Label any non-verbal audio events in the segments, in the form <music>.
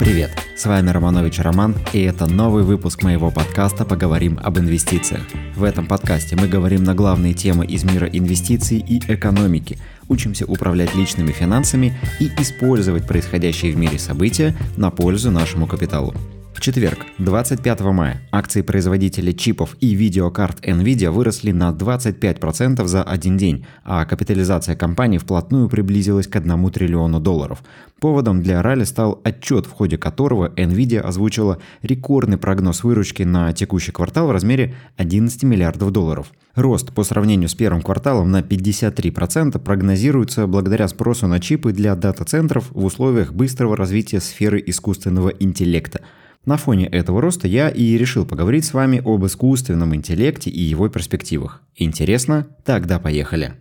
Привет, с вами Романович Роман, и это новый выпуск моего подкаста «Поговорим об инвестициях». В этом подкасте мы говорим на главные темы из мира инвестиций и экономики, учимся управлять личными финансами и использовать происходящие в мире события на пользу нашему капиталу. Четверг, 25 мая, акции производителя чипов и видеокарт Nvidia выросли на 25% за один день, а капитализация компании вплотную приблизилась к 1 триллиону долларов. Поводом для ралли стал отчет, в ходе которого Nvidia озвучила рекордный прогноз выручки на текущий квартал в размере 11 миллиардов долларов. Рост по сравнению с первым кварталом на 53% прогнозируется благодаря спросу на чипы для дата-центров в условиях быстрого развития сферы искусственного интеллекта – на фоне этого роста я и решил поговорить с вами об искусственном интеллекте и его перспективах. Интересно? Тогда поехали.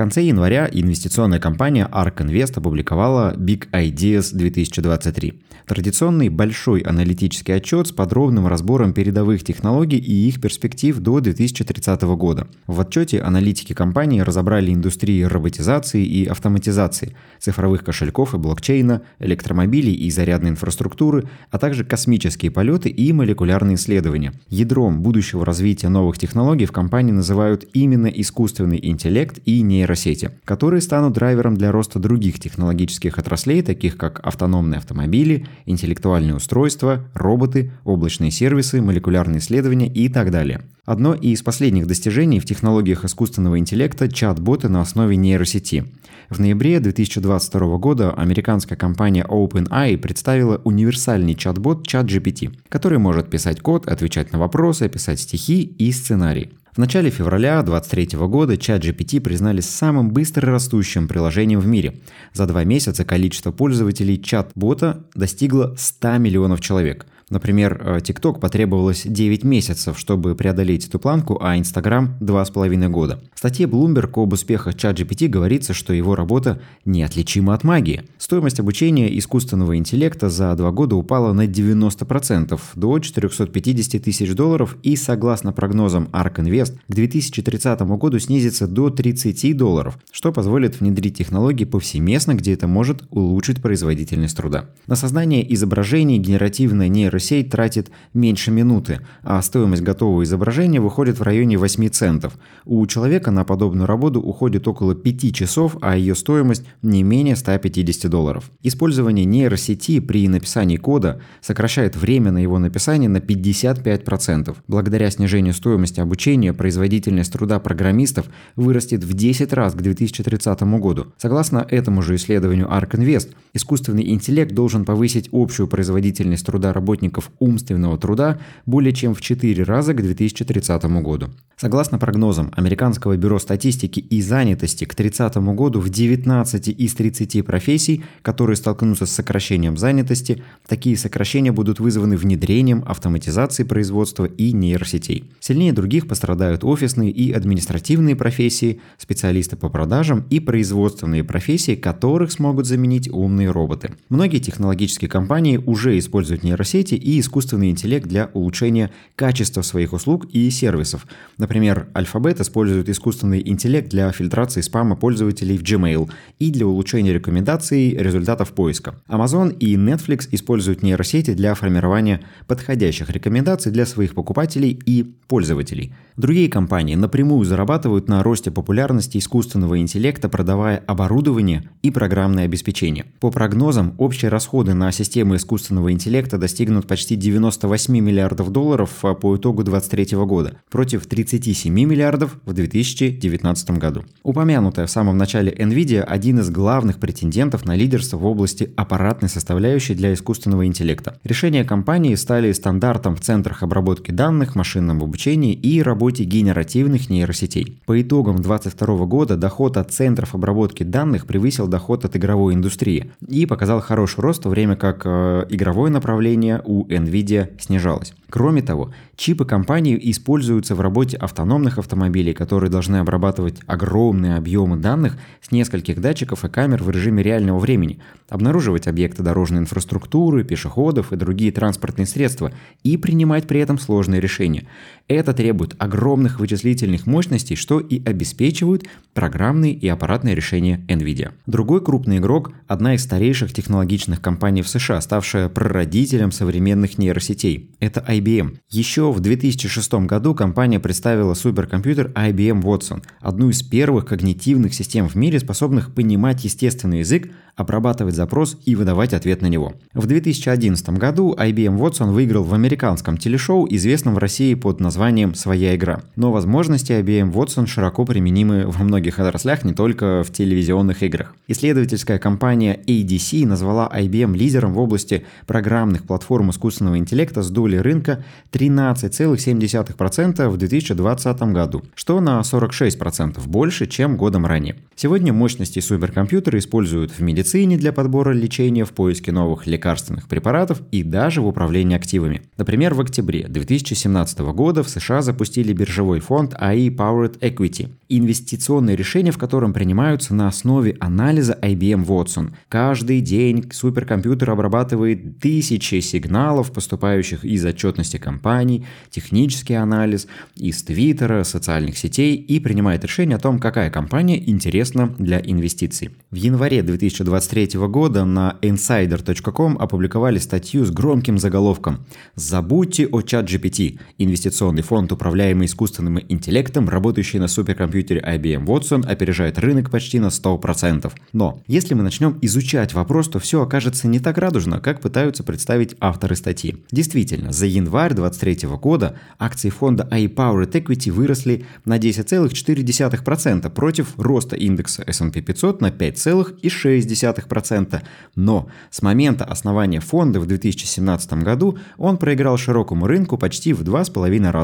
Конце января инвестиционная компания ARK Invest опубликовала Big Ideas 2023. Традиционный большой аналитический отчет с подробным разбором передовых технологий и их перспектив до 2030 года. В отчете аналитики компании разобрали индустрии роботизации и автоматизации, цифровых кошельков и блокчейна, электромобилей и зарядной инфраструктуры, а также космические полеты и молекулярные исследования. Ядром будущего развития новых технологий в компании называют именно искусственный интеллект и нейросети, которые станут драйвером для роста других технологических отраслей, таких как автономные автомобили, интеллектуальные устройства, роботы, облачные сервисы, молекулярные исследования и так далее. Одно из последних достижений в технологиях искусственного интеллекта – чат-боты на основе нейросети. В ноябре 2022 года американская компания OpenAI представила универсальный чат-бот ChatGPT, который может писать код, отвечать на вопросы, писать стихи и сценарий. В начале февраля 2023 года ChatGPT признали самым быстро растущим приложением в мире. За два месяца количество пользователей чат-бота достигло 100 миллионов человек – Например, э, TikTok потребовалось 9 месяцев, чтобы преодолеть эту планку, а Instagram – 2,5 года. В статье Bloomberg об успехах ChatGPT говорится, что его работа неотличима от магии. Стоимость обучения искусственного интеллекта за два года упала на 90% до 450 тысяч долларов и, согласно прогнозам ARK Invest, к 2030 году снизится до 30 долларов, что позволит внедрить технологии повсеместно, где это может улучшить производительность труда. На создание изображений генеративная нейросеть нейросеть тратит меньше минуты, а стоимость готового изображения выходит в районе 8 центов. У человека на подобную работу уходит около 5 часов, а ее стоимость не менее 150 долларов. Использование нейросети при написании кода сокращает время на его написание на 55%. Благодаря снижению стоимости обучения производительность труда программистов вырастет в 10 раз к 2030 году. Согласно этому же исследованию ARK Invest, искусственный интеллект должен повысить общую производительность труда работников работников умственного труда более чем в 4 раза к 2030 году. Согласно прогнозам Американского бюро статистики и занятости, к 2030 году в 19 из 30 профессий, которые столкнутся с сокращением занятости, такие сокращения будут вызваны внедрением автоматизации производства и нейросетей. Сильнее других пострадают офисные и административные профессии, специалисты по продажам и производственные профессии, которых смогут заменить умные роботы. Многие технологические компании уже используют нейросети и искусственный интеллект для улучшения качества своих услуг и сервисов. Например, Alphabet использует искусственный интеллект для фильтрации спама пользователей в Gmail и для улучшения рекомендаций результатов поиска. Amazon и Netflix используют нейросети для формирования подходящих рекомендаций для своих покупателей и пользователей. Другие компании напрямую зарабатывают на росте популярности искусственного интеллекта, продавая оборудование и программное обеспечение. По прогнозам, общие расходы на системы искусственного интеллекта достигнут почти 98 миллиардов долларов а по итогу 2023 года, против 37 миллиардов в 2019 году. Упомянутая в самом начале Nvidia – один из главных претендентов на лидерство в области аппаратной составляющей для искусственного интеллекта. Решения компании стали стандартом в центрах обработки данных, машинном обучении и работе генеративных нейросетей. По итогам 2022 года доход от центров обработки данных превысил доход от игровой индустрии и показал хороший рост, в то время как э, игровое направление у Nvidia снижалось. Кроме того, чипы компании используются в работе автономных автомобилей, которые должны обрабатывать огромные объемы данных с нескольких датчиков и камер в режиме реального времени, обнаруживать объекты дорожной инфраструктуры, пешеходов и другие транспортные средства и принимать при этом сложные решения. Это требует огромных вычислительных мощностей, что и обеспечивают программные и аппаратные решения NVIDIA. Другой крупный игрок – одна из старейших технологичных компаний в США, ставшая прародителем современных нейросетей. Это IBM. Еще в 2006 году компания представила суперкомпьютер IBM Watson, одну из первых когнитивных систем в мире, способных понимать естественный язык, обрабатывать запрос и выдавать ответ на него. В 2011 году IBM Watson выиграл в американском телешоу, известном в России под названием «Своя игра». Но возможности IBM Watson широко применимы во многих отраслях, не только в телевизионных играх. Исследовательская компания ADC назвала IBM лидером в области программных платформ искусственного интеллекта с долей рынка 13,7% в 2020 году, что на 46% больше, чем годом ранее. Сегодня мощности суперкомпьютера используют в медицине для подбора лечения, в поиске новых лекарственных препаратов и даже в управлении активами. Например, в октябре 2017 года в США запустили биржевой фонд AI Powered Equity, инвестиционное решение в котором принимаются на основе анализа IBM Watson. Каждый день суперкомпьютер обрабатывает тысячи сигналов, поступающих из отчетности компаний, технический анализ, из Твиттера, социальных сетей и принимает решение о том, какая компания интересна для инвестиций. В январе 2020 2023 года на insider.com опубликовали статью с громким заголовком «Забудьте о чат GPT. Инвестиционный фонд, управляемый искусственным интеллектом, работающий на суперкомпьютере IBM Watson, опережает рынок почти на 100%. Но если мы начнем изучать вопрос, то все окажется не так радужно, как пытаются представить авторы статьи. Действительно, за январь 2023 года акции фонда iPowered Equity выросли на 10,4% против роста индекса S&P 500 на 5,6%. 0,2%. Но с момента основания фонда в 2017 году он проиграл широкому рынку почти в 2,5 раза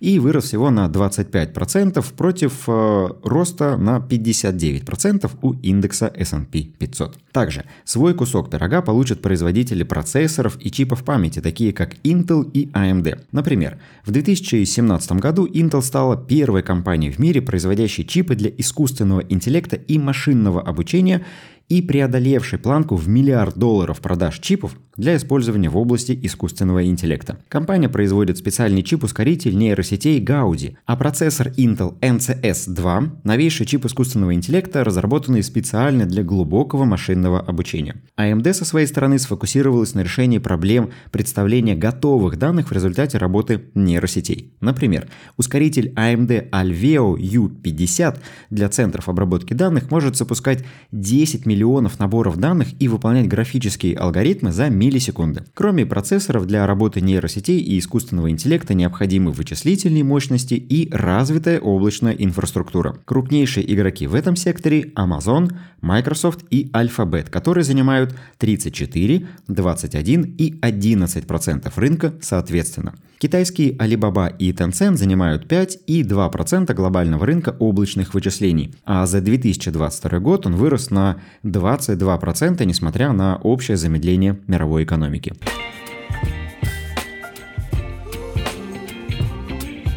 и вырос всего на 25% против э, роста на 59% у индекса S&P 500. Также свой кусок пирога получат производители процессоров и чипов памяти, такие как Intel и AMD. Например, в 2017 году Intel стала первой компанией в мире, производящей чипы для искусственного интеллекта и машинного обучения и преодолевший планку в миллиард долларов продаж чипов для использования в области искусственного интеллекта. Компания производит специальный чип-ускоритель нейросетей Gaudi, а процессор Intel NCS-2 – новейший чип искусственного интеллекта, разработанный специально для глубокого машинного обучения. AMD со своей стороны сфокусировалась на решении проблем представления готовых данных в результате работы нейросетей. Например, ускоритель AMD Alveo U50 для центров обработки данных может запускать 10 миллионов наборов данных и выполнять графические алгоритмы за миллисекунды. Кроме процессоров для работы нейросетей и искусственного интеллекта необходимы вычислительные мощности и развитая облачная инфраструктура. Крупнейшие игроки в этом секторе – Amazon, Microsoft и Alphabet, которые занимают 34, 21 и 11% рынка соответственно. Китайские Alibaba и Tencent занимают 5 и 2% глобального рынка облачных вычислений, а за 2022 год он вырос на 22%, несмотря на общее замедление мировой экономики.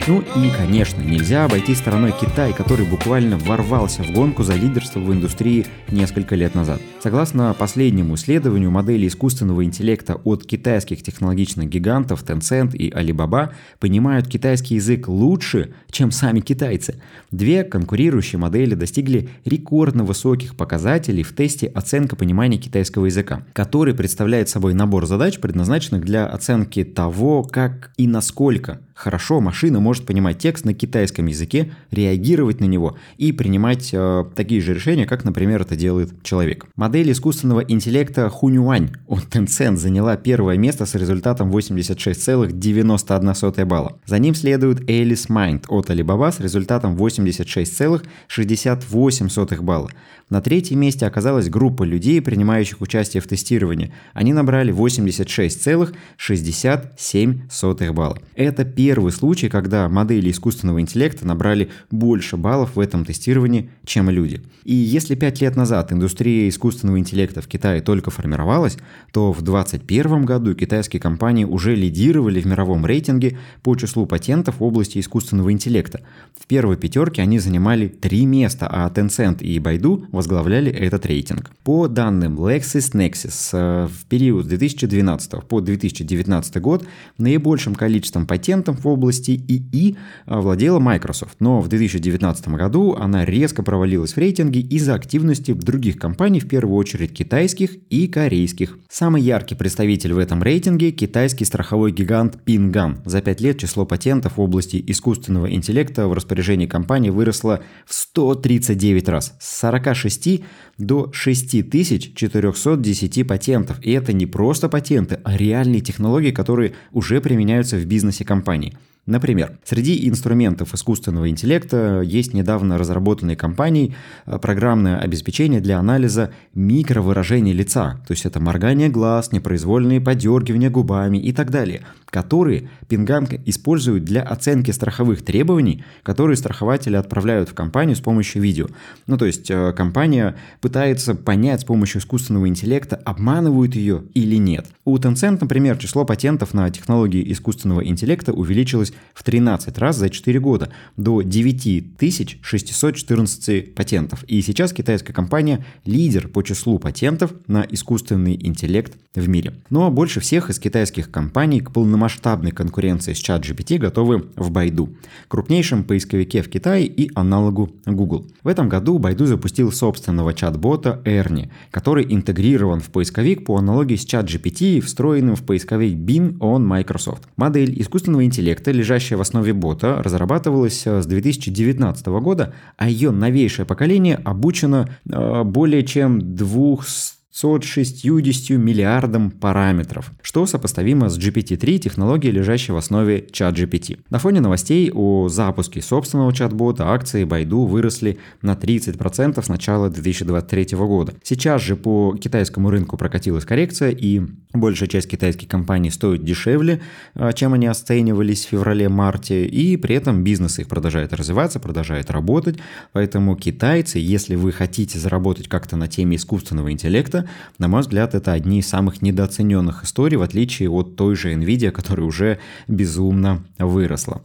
Ну и, конечно, нельзя обойти стороной Китай, который буквально ворвался в гонку за лидерство в индустрии несколько лет назад. Согласно последнему исследованию, модели искусственного интеллекта от китайских технологичных гигантов Tencent и Alibaba понимают китайский язык лучше, чем сами китайцы. Две конкурирующие модели достигли рекордно высоких показателей в тесте оценка понимания китайского языка, который представляет собой набор задач, предназначенных для оценки того, как и насколько хорошо машина может понимать текст на китайском языке, реагировать на него и принимать э, такие же решения, как, например, это делает человек. Модель искусственного интеллекта Хунюань от Tencent заняла первое место с результатом 86,91 балла. За ним следует Alice Mind от Alibaba с результатом 86,68 балла. На третьем месте оказалась группа людей, принимающих участие в тестировании. Они набрали 86,67 балла. Это первый случай, когда модели искусственного интеллекта набрали больше баллов в этом тестировании, чем люди. И если 5 лет назад индустрия искусственного интеллекта в Китае только формировалась, то в 2021 году китайские компании уже лидировали в мировом рейтинге по числу патентов в области искусственного интеллекта. В первой пятерке они занимали три места, а Tencent и Baidu возглавляли этот рейтинг. По данным LexisNexis, э, в период с 2012 по 2019 год наибольшим количеством патентов в области ИИ э, владела Microsoft, но в 2019 году она резко провалилась в рейтинге из-за активности других компаний, в первую очередь китайских и корейских. Самый яркий представитель в этом рейтинге – китайский страховой гигант Pingam. За пять лет число патентов в области искусственного интеллекта в распоряжении компании выросло в 139 раз – с 46 до 6410 патентов. И это не просто патенты, а реальные технологии, которые уже применяются в бизнесе компании. Например, среди инструментов искусственного интеллекта есть недавно разработанные компанией э, программное обеспечение для анализа микровыражений лица, то есть это моргание глаз, непроизвольные подергивания губами и так далее, которые Пинганг использует для оценки страховых требований, которые страхователи отправляют в компанию с помощью видео. Ну то есть э, компания пытается понять с помощью искусственного интеллекта, обманывают ее или нет. У Tencent, например, число патентов на технологии искусственного интеллекта увеличилось в 13 раз за 4 года до 9614 патентов. И сейчас китайская компания лидер по числу патентов на искусственный интеллект в мире. Ну, а больше всех из китайских компаний к полномасштабной конкуренции с ChatGPT готовы в Baidu, крупнейшем поисковике в Китае и аналогу Google. В этом году Baidu запустил собственного чат-бота Ernie, который интегрирован в поисковик по аналогии с ChatGPT, встроенным в поисковик Bing on Microsoft. Модель искусственного интеллекта лежащая в основе бота, разрабатывалась э, с 2019 года, а ее новейшее поколение обучено э, более чем 200 560 миллиардам параметров, что сопоставимо с GPT-3 технологией, лежащей в основе ChatGPT. На фоне новостей о запуске собственного чат-бота акции Baidu выросли на 30% с начала 2023 года. Сейчас же по китайскому рынку прокатилась коррекция, и большая часть китайских компаний стоит дешевле, а, чем они оценивались в феврале-марте, и при этом бизнес их продолжает развиваться, продолжает работать. Поэтому китайцы, если вы хотите заработать как-то на теме искусственного интеллекта, на мой взгляд, это одни из самых недооцененных историй, в отличие от той же Nvidia, которая уже безумно выросла.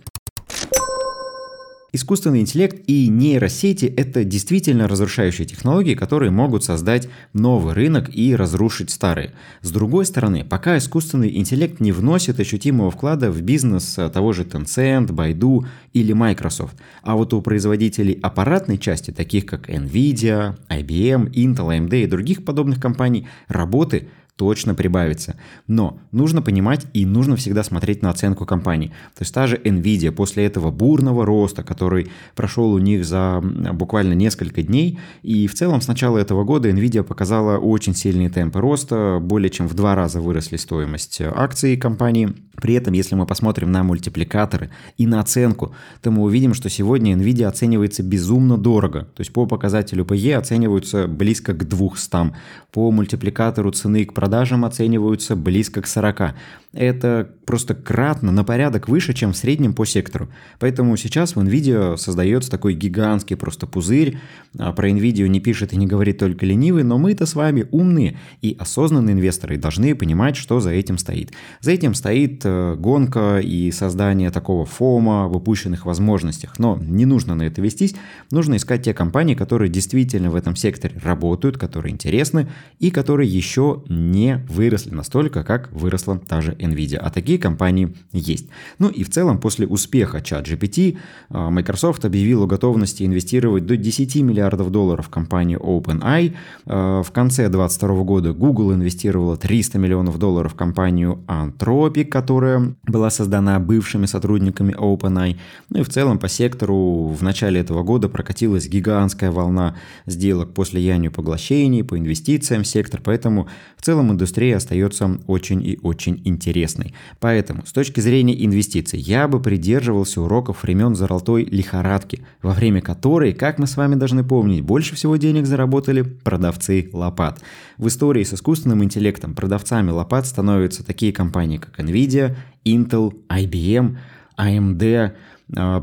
Искусственный интеллект и нейросети – это действительно разрушающие технологии, которые могут создать новый рынок и разрушить старый. С другой стороны, пока искусственный интеллект не вносит ощутимого вклада в бизнес того же Tencent, Baidu или Microsoft, а вот у производителей аппаратной части, таких как Nvidia, IBM, Intel, AMD и других подобных компаний, работы – точно прибавится. Но нужно понимать и нужно всегда смотреть на оценку компании. То есть та же Nvidia после этого бурного роста, который прошел у них за буквально несколько дней, и в целом с начала этого года Nvidia показала очень сильные темпы роста, более чем в два раза выросли стоимость акций компании. При этом, если мы посмотрим на мультипликаторы и на оценку, то мы увидим, что сегодня Nvidia оценивается безумно дорого. То есть по показателю PE оцениваются близко к 200. По мультипликатору цены к продажам оцениваются близко к 40 это просто кратно, на порядок выше, чем в среднем по сектору. Поэтому сейчас в NVIDIA создается такой гигантский просто пузырь. А про NVIDIA не пишет и не говорит только ленивый, но мы-то с вами умные и осознанные инвесторы должны понимать, что за этим стоит. За этим стоит э, гонка и создание такого фома в упущенных возможностях. Но не нужно на это вестись, нужно искать те компании, которые действительно в этом секторе работают, которые интересны и которые еще не выросли настолько, как выросла та же NVIDIA, а такие компании есть. Ну и в целом после успеха ChatGPT а, Microsoft объявила готовности инвестировать до 10 миллиардов долларов в компанию OpenAI. А, в конце 2022 года Google инвестировала 300 миллионов долларов в компанию Anthropic, которая была создана бывшими сотрудниками OpenAI. Ну и в целом по сектору в начале этого года прокатилась гигантская волна сделок после яню поглощений, по инвестициям в сектор, поэтому в целом индустрия остается очень и очень интересной интересной. Поэтому, с точки зрения инвестиций, я бы придерживался уроков времен золотой лихорадки, во время которой, как мы с вами должны помнить, больше всего денег заработали продавцы лопат. В истории с искусственным интеллектом продавцами лопат становятся такие компании, как Nvidia, Intel, IBM, AMD,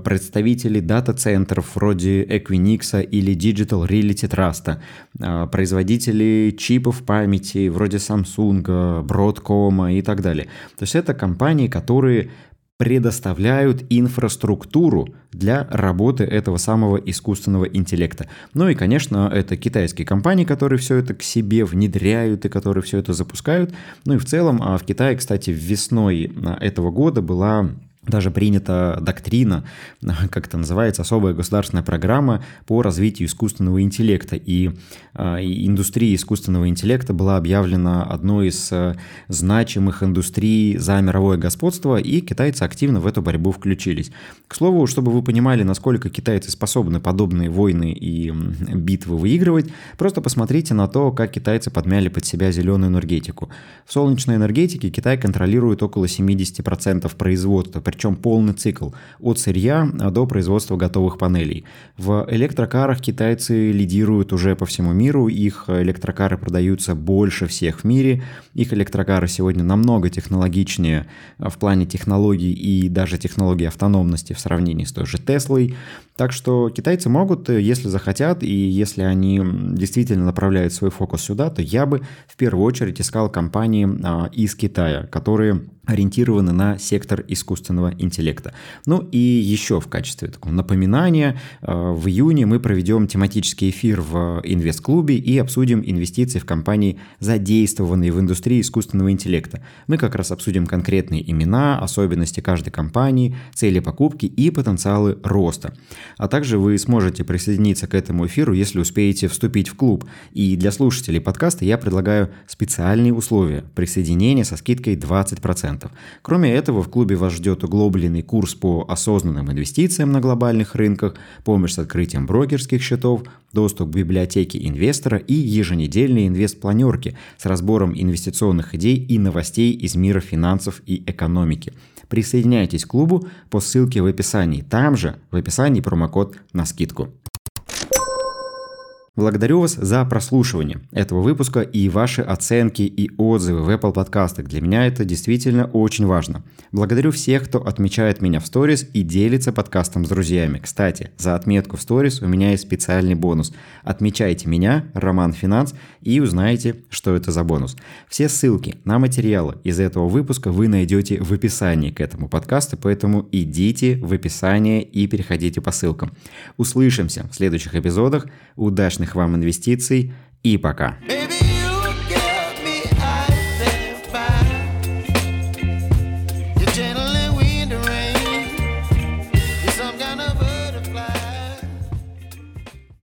представители дата-центров вроде Equinix или Digital Realty Trust, а, производители чипов памяти вроде Samsung, Broadcom и так далее. То есть это компании, которые предоставляют инфраструктуру для работы этого самого искусственного интеллекта. Ну и, конечно, это китайские компании, которые все это к себе внедряют и которые все это запускают. Ну и в целом а в Китае, кстати, весной этого года была даже принята доктрина, <laughs> как это называется, особая государственная программа по развитию искусственного интеллекта. И, э, индустрия искусственного интеллекта была объявлена одной из э, значимых индустрий за мировое господство, и китайцы активно в эту борьбу включились. К слову, чтобы вы понимали, насколько китайцы способны подобные войны и битвы выигрывать, просто посмотрите на то, как китайцы подмяли под себя зеленую энергетику. В солнечной энергетике Китай контролирует около 70% производства, причем полный цикл от сырья до производства готовых панелей. В электрокарах китайцы лидируют уже по всему миру, их электрокары продаются больше всех в мире, их электрокары сегодня намного технологичнее в плане технологий и даже технологии автономности в сравнении с той же Теслой. Так что китайцы могут, если захотят, и если они действительно направляют свой фокус сюда, то я бы в первую очередь искал компании а, из Китая, которые ориентированы на сектор искусственного интеллекта. Ну и еще в качестве такого напоминания, э, в июне мы проведем тематический эфир в инвест-клубе и обсудим инвестиции в компании, задействованные в индустрии искусственного интеллекта. Мы как раз обсудим конкретные имена, особенности каждой компании, цели покупки и потенциалы роста. А также вы сможете присоединиться к этому эфиру, если успеете вступить в клуб. И для слушателей подкаста я предлагаю специальные условия присоединения со скидкой 20%. Кроме этого, в клубе вас ждет углубленный курс по осознанным инвестициям на глобальных рынках, помощь с открытием брокерских счетов, доступ к библиотеке инвестора и еженедельные инвест-планерки с разбором инвестиционных идей и новостей из мира финансов и экономики. Присоединяйтесь к клубу по ссылке в описании. Там же в описании промокод на скидку. Благодарю вас за прослушивание этого выпуска и ваши оценки и отзывы в Apple подкастах. Для меня это действительно очень важно. Благодарю всех, кто отмечает меня в сторис и делится подкастом с друзьями. Кстати, за отметку в сторис у меня есть специальный бонус. Отмечайте меня, Роман Финанс, и узнаете, что это за бонус. Все ссылки на материалы из этого выпуска вы найдете в описании к этому подкасту, поэтому идите в описание и переходите по ссылкам. Услышимся в следующих эпизодах. Удачных вам инвестиций и пока. Baby.